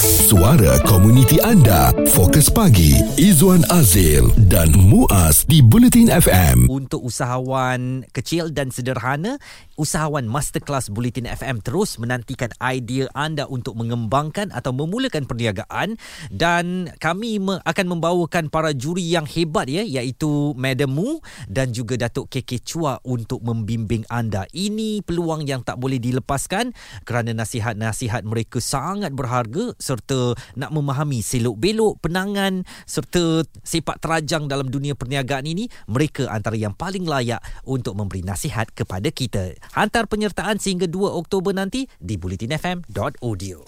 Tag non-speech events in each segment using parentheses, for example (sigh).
Suara komuniti anda. Fokus pagi. Izwan Azil dan Muaz di Bulletin FM. Untuk usahawan kecil dan sederhana, usahawan Masterclass Bulletin FM terus menantikan idea anda untuk mengembangkan atau memulakan perniagaan dan kami akan membawakan para juri yang hebat ya iaitu Madam Mu dan juga Datuk KK Chua untuk membimbing anda. Ini peluang yang tak boleh dilepaskan kerana nasihat-nasihat mereka sangat berharga serta nak memahami selok-belok penangan serta sepak terajang dalam dunia perniagaan ini mereka antara yang paling layak untuk memberi nasihat kepada kita. Hantar penyertaan sehingga 2 Oktober nanti di bulletinfm.audio.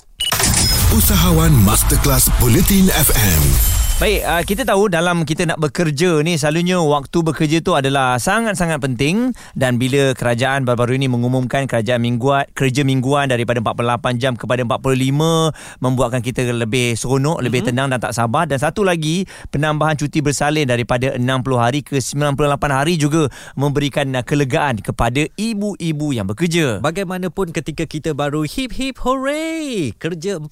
Usahawan Masterclass Bulletin FM. Baik, uh, kita tahu dalam kita nak bekerja ni selalunya waktu bekerja tu adalah sangat-sangat penting dan bila kerajaan baru-baru ini mengumumkan kerajaan mingguan kerja mingguan daripada 48 jam kepada 45 membuatkan kita lebih seronok, mm-hmm. lebih tenang dan tak sabar dan satu lagi penambahan cuti bersalin daripada 60 hari ke 98 hari juga memberikan uh, kelegaan kepada ibu-ibu yang bekerja. Bagaimanapun ketika kita baru hip hip hooray kerja 48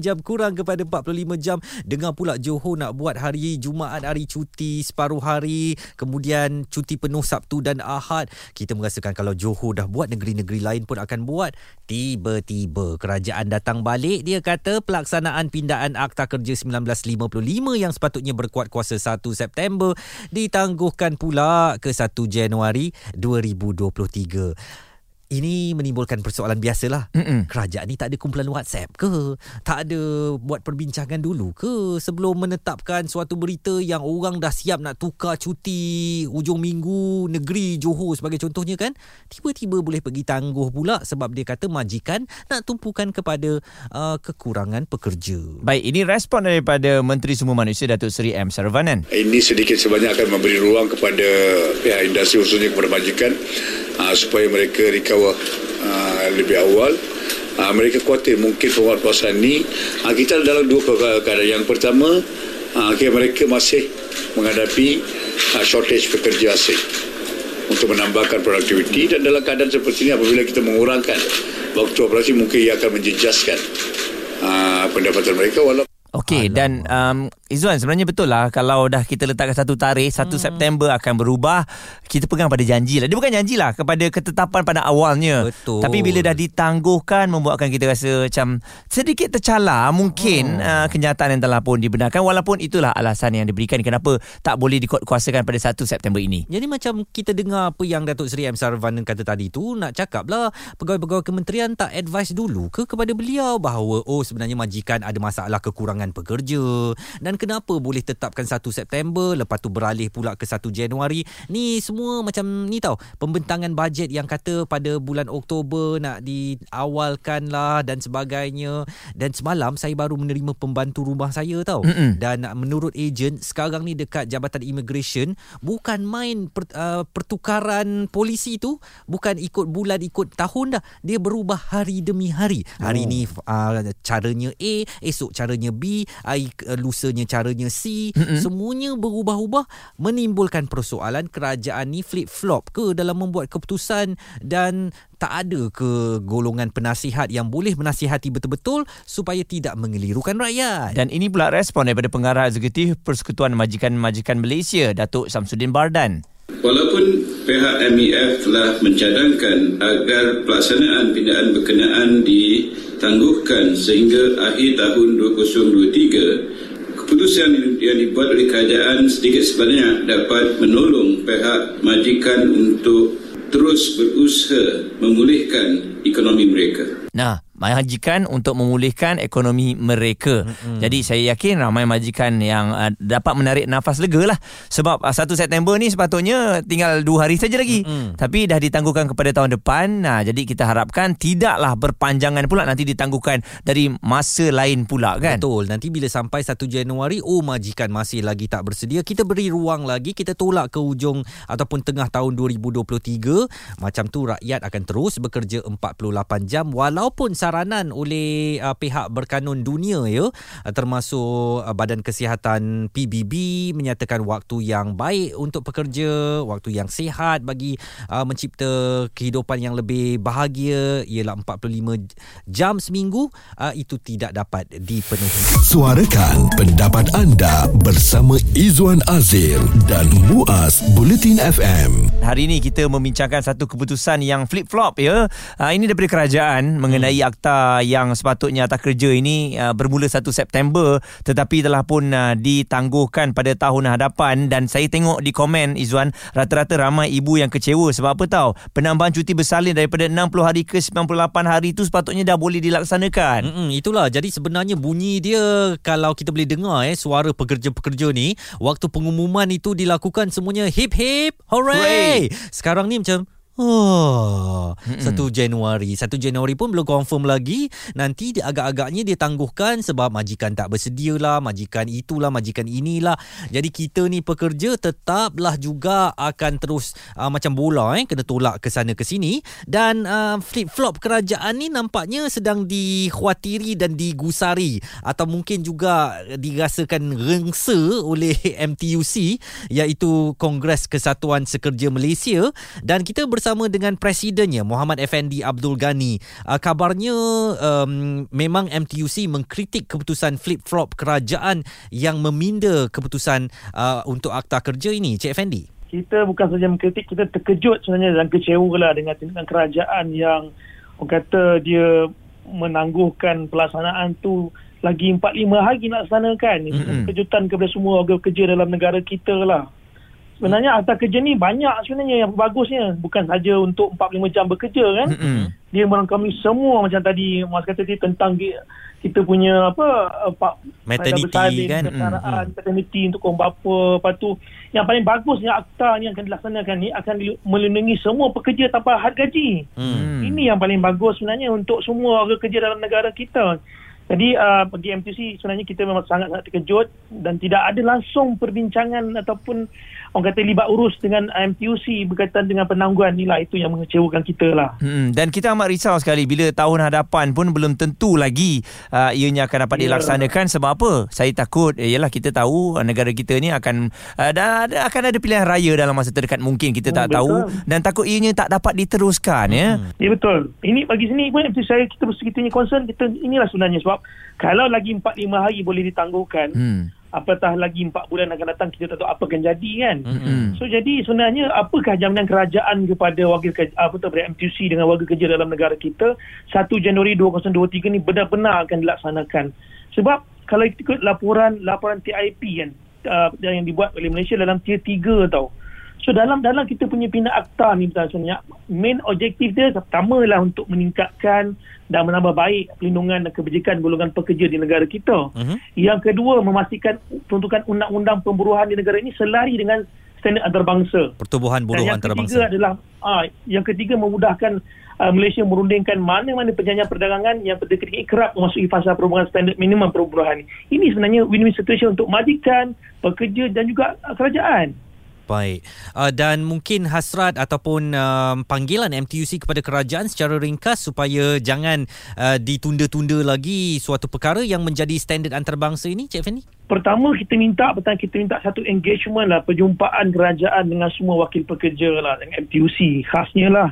jam kurang kepada 45 jam dengar pula Johor nak buat hari Jumaat hari cuti separuh hari kemudian cuti penuh Sabtu dan Ahad. Kita merasakan kalau Johor dah buat negeri-negeri lain pun akan buat. Tiba-tiba kerajaan datang balik dia kata pelaksanaan pindaan Akta Kerja 1955 yang sepatutnya berkuat kuasa 1 September ditangguhkan pula ke 1 Januari 2023 ini menimbulkan persoalan biasalah. Mm-mm. Kerajaan ni tak ada kumpulan WhatsApp ke? Tak ada buat perbincangan dulu ke sebelum menetapkan suatu berita yang orang dah siap nak tukar cuti hujung minggu negeri Johor sebagai contohnya kan? Tiba-tiba boleh pergi tangguh pula sebab dia kata majikan nak tumpukan kepada uh, kekurangan pekerja. Baik, ini respon daripada Menteri Sumber Manusia Datuk Seri M Saravanan. Ini sedikit sebanyak akan memberi ruang kepada pihak industri khususnya kepada majikan uh, supaya mereka recover uh, lebih awal. Uh, mereka khawatir mungkin penguatkuasaan ini uh, kita dalam dua keadaan. Yang pertama, uh, okay, mereka masih menghadapi uh, shortage pekerja asing untuk menambahkan produktiviti dan dalam keadaan seperti ini apabila kita mengurangkan waktu operasi mungkin ia akan menjejaskan uh, pendapatan mereka walaupun Okey dan um, Izzuan sebenarnya betul lah kalau dah kita letakkan satu tarikh 1 hmm. September akan berubah kita pegang pada janji lah dia bukan janji lah kepada ketetapan pada awalnya Betul. tapi bila dah ditangguhkan membuatkan kita rasa macam sedikit tercala mungkin hmm. uh, kenyataan yang telah pun dibenarkan walaupun itulah alasan yang diberikan kenapa tak boleh dikuatkuasakan pada 1 September ini Jadi macam kita dengar apa yang Datuk Seri M. Sarvanan kata tadi tu nak cakap lah pegawai-pegawai kementerian tak advice dulu ke kepada beliau bahawa oh sebenarnya majikan ada masalah kekurangan pekerja dan kenapa boleh tetapkan 1 September lepas tu beralih pula ke 1 Januari? Ni semua macam ni tau pembentangan bajet yang kata pada bulan Oktober nak diawalkan lah dan sebagainya. Dan semalam saya baru menerima pembantu rumah saya tau. Mm-mm. dan menurut ejen sekarang ni dekat Jabatan Immigration bukan main per, uh, pertukaran polisi tu bukan ikut bulan ikut tahun dah. Dia berubah hari demi hari. Hari Oh. ni uh, caranya A esok caranya B hari uh, lusanya caranya C. Mm-mm. semuanya berubah-ubah menimbulkan persoalan kerajaan ni flip flop ke dalam membuat keputusan dan tak ada ke golongan penasihat yang boleh menasihati betul-betul supaya tidak mengelirukan rakyat? Dan ini pula respon daripada pengarah eksekutif Persekutuan Majikan-Majikan Malaysia Datuk Samsudin Bardan Walaupun pihak MEF telah mencadangkan agar pelaksanaan pindaan berkenaan ditangguhkan sehingga akhir tahun 2023, keputusan yang dibuat oleh kerajaan sedikit sebanyak dapat menolong pihak majikan untuk terus berusaha memulihkan ekonomi mereka. Nah, majikan untuk memulihkan ekonomi mereka. Mm-hmm. Jadi saya yakin ramai majikan yang uh, dapat menarik nafas lega lah. Sebab uh, 1 September ni sepatutnya tinggal 2 hari saja lagi. Mm-mm. Tapi dah ditangguhkan kepada tahun depan. Nah, jadi kita harapkan tidaklah berpanjangan pula nanti ditangguhkan dari masa lain pula kan. Betul. Nanti bila sampai 1 Januari, oh majikan masih lagi tak bersedia. Kita beri ruang lagi. Kita tolak ke hujung ataupun tengah tahun 2023. Macam tu rakyat akan terus bekerja 48 jam walaupun 1 saranan oleh uh, pihak berkanun dunia ya uh, termasuk uh, Badan Kesihatan PBB menyatakan waktu yang baik untuk pekerja, waktu yang sihat bagi uh, mencipta kehidupan yang lebih bahagia ialah 45 jam seminggu uh, itu tidak dapat dipenuhi. Suarakan pendapat anda bersama Izwan Azil dan Muaz Bulletin FM. Hari ini kita membincangkan satu keputusan yang flip-flop ya. Uh, ini daripada kerajaan mengenai Hmm. Akta yang sepatutnya akta kerja ini uh, bermula 1 September tetapi telah pun uh, ditangguhkan pada tahun hadapan. Dan saya tengok di komen Izwan rata-rata ramai ibu yang kecewa. Sebab apa tahu penambahan cuti bersalin daripada 60 hari ke 98 hari itu sepatutnya dah boleh dilaksanakan. Mm-mm, itulah. Jadi sebenarnya bunyi dia kalau kita boleh dengar eh suara pekerja-pekerja ni waktu pengumuman itu dilakukan semuanya hip hip hooray. Sekarang ni macam Oh, 1 Januari. 1 Januari pun belum confirm lagi. Nanti dia agak-agaknya dia tangguhkan Sebab majikan tak bersedia lah Majikan itulah Majikan inilah. Jadi kita ni pekerja Tetaplah juga Akan terus uh, Macam bola eh Kena tolak ke sana ke sini. Dan uh, flip-flop kerajaan ni Nampaknya sedang dikhawatiri Dan digusari. Atau mungkin juga Dirasakan rengsa Oleh MTUC Iaitu Kongres Kesatuan Sekerja Malaysia. Dan kita bersama dengan presidennya Muhammad Effendi Abdul Ghani. Uh, kabarnya um, memang MTUC mengkritik keputusan flip-flop kerajaan yang meminda keputusan uh, untuk akta kerja ini. Cik Effendi. kita bukan saja mengkritik, kita terkejut sebenarnya dan kecewa lah dengan tindakan kerajaan yang orang kata dia menangguhkan pelaksanaan tu lagi 4-5 hari nak laksanakan. Ini Mm-mm. kejutan kepada semua warga kerja dalam negara kita lah. Sebenarnya akta kerja ni banyak sebenarnya yang bagusnya. Bukan saja untuk 45 jam bekerja kan. Mm-mm. Dia merangkumi semua macam tadi Mas kata tadi tentang ki- kita punya apa apa Maternity bersalin, kan? kesetaraan, paternity untuk kaum bapa. Lepas tu yang paling bagusnya akta ni yang akan dilaksanakan ni akan melindungi semua pekerja tanpa had gaji. Hmm. Ini yang paling bagus sebenarnya untuk semua warga kerja dalam negara kita. Jadi uh, bagi MTC sebenarnya kita memang sangat-sangat terkejut dan tidak ada langsung perbincangan ataupun orang kata libat urus dengan MTUC berkaitan dengan penangguhan ni lah itu yang mengecewakan kita lah. Hmm, dan kita amat risau sekali bila tahun hadapan pun belum tentu lagi uh, ianya akan dapat Ya. dilaksanakan sebab apa? Saya takut eh, yalah kita tahu uh, negara kita ni akan uh, dah, dah akan ada pilihan raya dalam masa terdekat mungkin kita Hmm, tak tahu betul. dan takut ianya tak dapat diteruskan ya. Ya betul. Ini bagi sini pun MTC saya kita kita ni concern kita inilah sebenarnya sebab kalau lagi 4 5 hari boleh ditangguhkan Hmm. apatah lagi 4 bulan akan datang kita tak tahu apa akan jadi kan. Hmm. So jadi sebenarnya apakah jaminan kerajaan kepada wakil kerja, apa tu MTUC dengan warga kerja dalam negara kita 1 Januari 2023 ni benar-benar akan dilaksanakan. Sebab kalau ikut laporan laporan TIP kan uh, yang dibuat oleh Malaysia dalam tier 3 tau. So dalam dalam kita punya pindah akta ni sebenarnya main objektif dia pertama lah untuk meningkatkan dan menambah baik pelindungan dan kebajikan golongan pekerja di negara kita. Mhm. Yang kedua memastikan peruntukan undang-undang pemburuhan di negara ini selari dengan standard antarabangsa. Pertubuhan buruh yang antarabangsa. ketiga adalah ah, yang ketiga memudahkan uh, Malaysia merundingkan mana-mana perjanjian perdagangan yang ketika kerap memasuki fasa perhubungan standard minimum perburuhan. Ini sebenarnya win-win situation untuk majikan, pekerja dan juga uh, kerajaan. Baik. Uh, dan mungkin hasrat ataupun um, panggilan MTUC kepada kerajaan secara ringkas supaya jangan uh, ditunda-tunda lagi suatu perkara yang menjadi standard antarabangsa ini, Cik Fendi? Pertama kita minta pertama kita minta satu engagement lah perjumpaan kerajaan dengan semua wakil pekerja lah dengan MTUC khasnya lah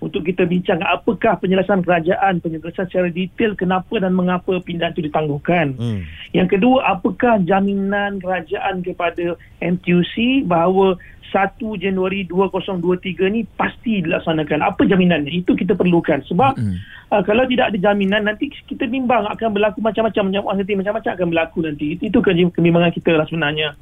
untuk kita bincang apakah penjelasan kerajaan penjelasan secara detail kenapa dan mengapa pindahan itu ditangguhkan. Hmm. Yang kedua, apakah jaminan kerajaan kepada MTUC bahawa 1 Januari 2023 ni pasti dilaksanakan? Apa jaminannya? Itu kita perlukan. Sebab Mm-mm. uh, kalau tidak ada jaminan, nanti kita bimbang akan berlaku macam-macam. Macam nanti macam-macam akan berlaku nanti. Itu, itu ke- kebimbangan kita lah sebenarnya.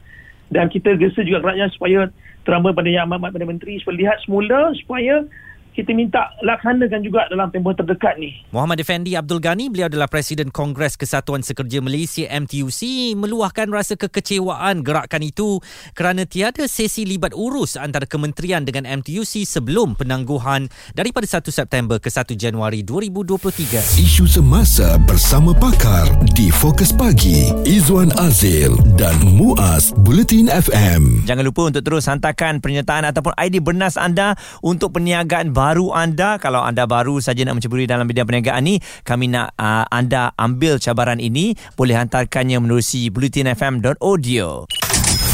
Dan kita gesa juga kerajaan supaya terambah pada Yang Amat pada Menteri supaya lihat semula supaya kita minta laksanakan juga dalam tempoh terdekat ni. Muhammad Effendi Abdul Ghani, beliau adalah Presiden Kongres Kesatuan Sekerja Malaysia MTUC, meluahkan rasa kekecewaan gerakan itu kerana tiada sesi libat urus antara kementerian dengan MTUC sebelum penangguhan daripada 1 September ke 1 Januari 2023. Isu semasa bersama pakar di Fokus Pagi Izwan Azil dan Muaz Bulletin FM. Jangan lupa untuk terus hantarkan pernyataan ataupun idea bernas anda untuk perniagaan baru baru anda kalau anda baru saja nak menceburi dalam bidang perniagaan ni kami nak uh, anda ambil cabaran ini boleh hantarkannya menerusi bulletinfm.audio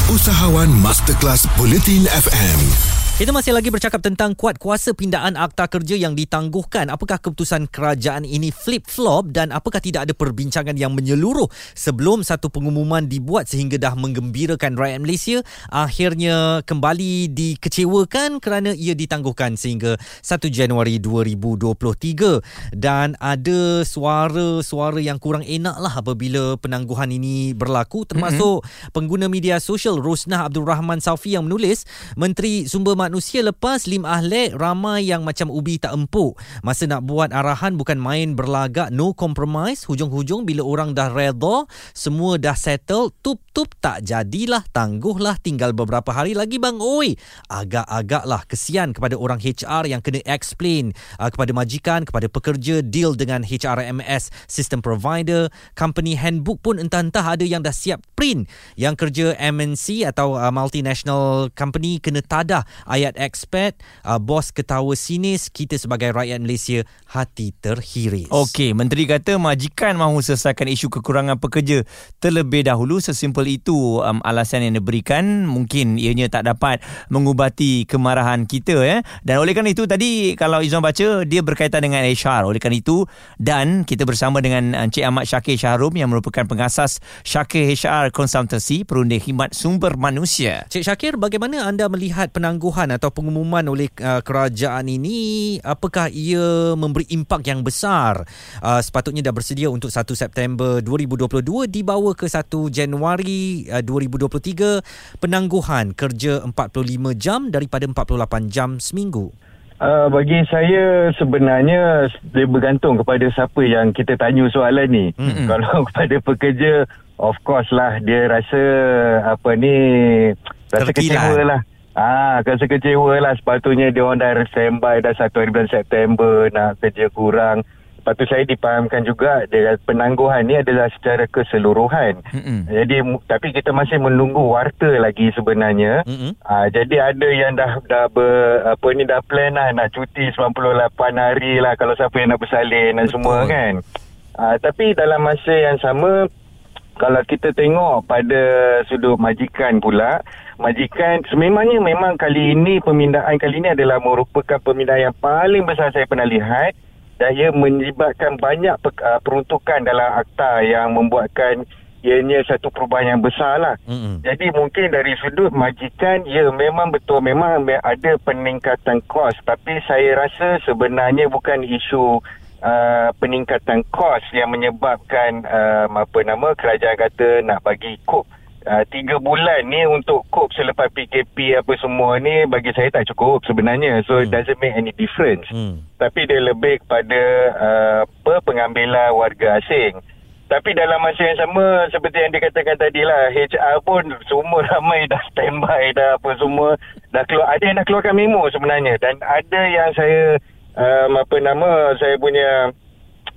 Usahawan Masterclass Bulletin FM. Kita masih lagi bercakap tentang kuat kuasa pindaan akta kerja yang ditangguhkan. Apakah keputusan kerajaan ini flip-flop dan apakah tidak ada perbincangan yang menyeluruh sebelum satu pengumuman dibuat sehingga dah menggembirakan rakyat Malaysia akhirnya kembali dikecewakan kerana ia ditangguhkan sehingga 1 Januari 2023 dan ada suara-suara yang kurang enak lah apabila penangguhan ini berlaku termasuk mm-hmm. pengguna media sosial Rosnah Abdul Rahman Saufi yang menulis Menteri Sumber manusia lepas Lim Ahlek ramai yang macam ubi tak empuk. Masa nak buat arahan bukan main berlagak no compromise. Hujung-hujung bila orang dah redha, semua dah settle, tup-tup tak jadilah, tangguhlah tinggal beberapa hari lagi bang. Oi, agak-agaklah kesian kepada orang HR yang kena explain uh, kepada majikan, kepada pekerja deal dengan HRMS system provider, company handbook pun entah-entah ada yang dah siap print yang kerja MNC atau uh, multinational company kena tadah ayat expat uh, bos ketawa sinis kita sebagai rakyat Malaysia hati terhiris. Okey, menteri kata majikan mahu selesaikan isu kekurangan pekerja terlebih dahulu sesimpel itu um, alasan yang diberikan mungkin ianya tak dapat mengubati kemarahan kita ya. Dan oleh kerana itu tadi kalau Izwan baca dia berkaitan dengan HR. Oleh kerana itu dan kita bersama dengan Encik Ahmad Syakir Syahrum yang merupakan pengasas Syakir HR Consultancy Perunding Khidmat Sumber Manusia. Cik Syakir, bagaimana anda melihat penangguhan pengumuman atau pengumuman oleh uh, kerajaan ini apakah ia memberi impak yang besar uh, sepatutnya dah bersedia untuk 1 September 2022 dibawa ke 1 Januari uh, 2023 penangguhan kerja 45 jam daripada 48 jam seminggu Uh, bagi saya sebenarnya dia bergantung kepada siapa yang kita tanya soalan ni. Mm-hmm. Kalau (laughs) kepada pekerja, of course lah dia rasa apa ni rasa kecewa lah. Ah, rasa kecewa lah sepatutnya dia orang dah standby dah satu hari bulan September nak kerja kurang. Lepas tu saya dipahamkan juga dia penangguhan ni adalah secara keseluruhan. Mm-hmm. Jadi tapi kita masih menunggu warta lagi sebenarnya. Mm-hmm. Ah, jadi ada yang dah dah ber, apa ni dah plan lah nak cuti 98 hari lah kalau siapa yang nak bersalin dan Betul. semua kan. Ah, tapi dalam masa yang sama kalau kita tengok pada sudut majikan pula, majikan sememangnya memang kali ini pemindaan kali ini adalah merupakan pemindaan yang paling besar saya pernah lihat dan ia menyebabkan banyak uh, peruntukan dalam akta yang membuatkan ianya satu perubahan yang besar lah. Mm-hmm. Jadi mungkin dari sudut majikan, ya memang betul, memang ada peningkatan kos. Tapi saya rasa sebenarnya bukan isu uh, peningkatan kos yang menyebabkan uh, apa nama kerajaan kata nak bagi kop uh, tiga bulan ni untuk kop selepas PKP apa semua ni bagi saya tak cukup sebenarnya. So hmm. it doesn't make any difference. Hmm. tapi dia lebih kepada uh, apa pengambilan warga asing. Tapi dalam masa yang sama seperti yang dikatakan tadi lah HR pun semua (laughs) ramai dah standby dah apa semua. Dah keluar ada yang dah keluarkan memo sebenarnya. Dan ada yang saya um, apa nama saya punya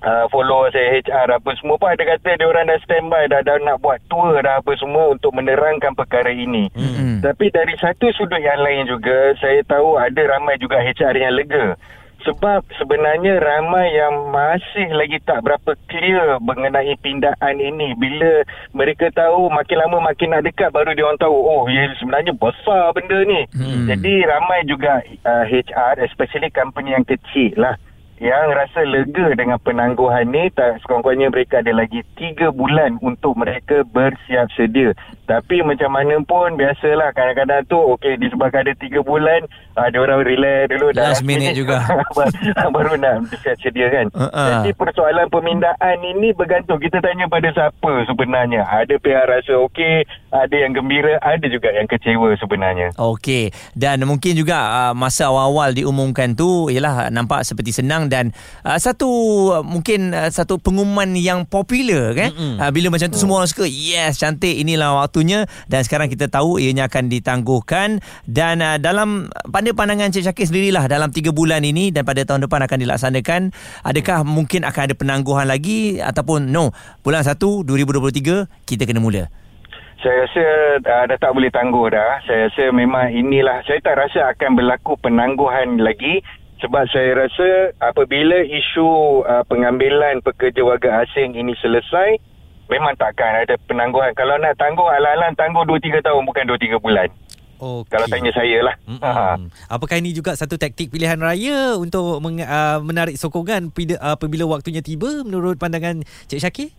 uh, follower saya HR apa semua pun ada kata dia orang dah standby dah, dah nak buat tour dah apa semua untuk menerangkan perkara ini. Mm-hmm. Tapi dari satu sudut yang lain juga saya tahu ada ramai juga HR yang lega. Sebab sebenarnya ramai yang masih lagi tak berapa clear mengenai pindaan ini. Bila mereka tahu makin lama makin nak dekat baru dia orang tahu oh ya sebenarnya besar benda ni. Hmm. Jadi ramai juga uh, HR especially company yang kecil lah yang rasa lega dengan penangguhan ni tak sekurang-kurangnya mereka ada lagi 3 bulan untuk mereka bersiap sedia. Tapi macam mana pun biasalah kadang-kadang tu okey disebabkan ada 3 bulan ada orang relax dulu dah. Last minute juga. (laughs) Baru nak sedia kan. Uh-uh. jadi persoalan pemindaan ini bergantung. Kita tanya pada siapa sebenarnya. Ada pihak rasa okey ada yang gembira ada juga yang kecewa sebenarnya. Okey. Dan mungkin juga uh, masa awal-awal diumumkan tu ialah nampak seperti senang dan uh, satu uh, mungkin uh, satu pengumuman yang popular kan. Uh, bila macam tu oh. semua orang suka yes cantik inilah waktunya. Dan sekarang kita tahu ianya akan ditangguhkan. Dan uh, dalam pada pandangan Cik Syakir sendirilah dalam 3 bulan ini dan pada tahun depan akan dilaksanakan. Adakah mungkin akan ada penangguhan lagi ataupun no? Bulan 1 2023 kita kena mula. Saya rasa uh, dah tak boleh tangguh dah. Saya rasa memang inilah, saya tak rasa akan berlaku penangguhan lagi sebab saya rasa apabila isu uh, pengambilan pekerja warga asing ini selesai memang takkan ada penangguhan. Kalau nak tangguh alang-alang tangguh 2 3 tahun bukan 2 3 bulan Okay. kalau tanya saya lah ha. Mm-mm. Apakah ini juga satu taktik pilihan raya untuk meng, uh, menarik sokongan apabila, apabila waktunya tiba menurut pandangan Cik Syakir?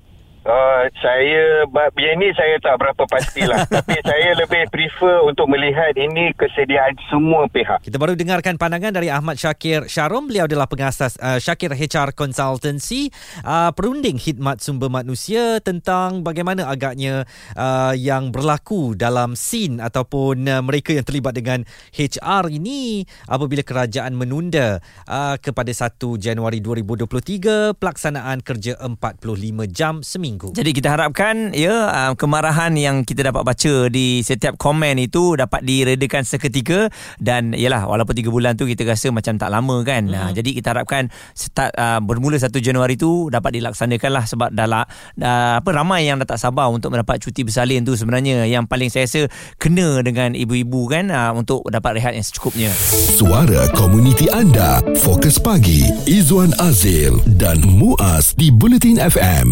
Uh, saya bab yang ni saya tak berapa pastilah (laughs) tapi saya lebih prefer untuk melihat ini kesediaan semua pihak Kita baru dengarkan pandangan dari Ahmad Syakir Syarom. Beliau adalah pengasas uh, Syakir HR Consultancy, uh, perunding khidmat sumber manusia tentang bagaimana agaknya uh, yang berlaku dalam scene ataupun uh, mereka yang terlibat dengan HR ini apabila kerajaan menunda uh, kepada 1 Januari 2023 pelaksanaan kerja 45 jam seminggu. Jadi kita harapkan ya uh, kemarahan yang kita dapat baca di setiap komen itu dapat diredakan seketika dan yalah walaupun 3 bulan tu kita rasa macam tak lama kan. Hmm. Uh, jadi kita harapkan start uh, bermula 1 Januari tu dapat dilaksanakan lah sebab dah uh, apa ramai yang dah tak sabar untuk mendapat cuti bersalin tu sebenarnya yang paling saya rasa kena dengan ibu-ibu kan uh, untuk dapat rehat yang secukupnya. Suara komuniti anda. Fokus pagi. Izwan Azil dan Muaz di Bulletin FM.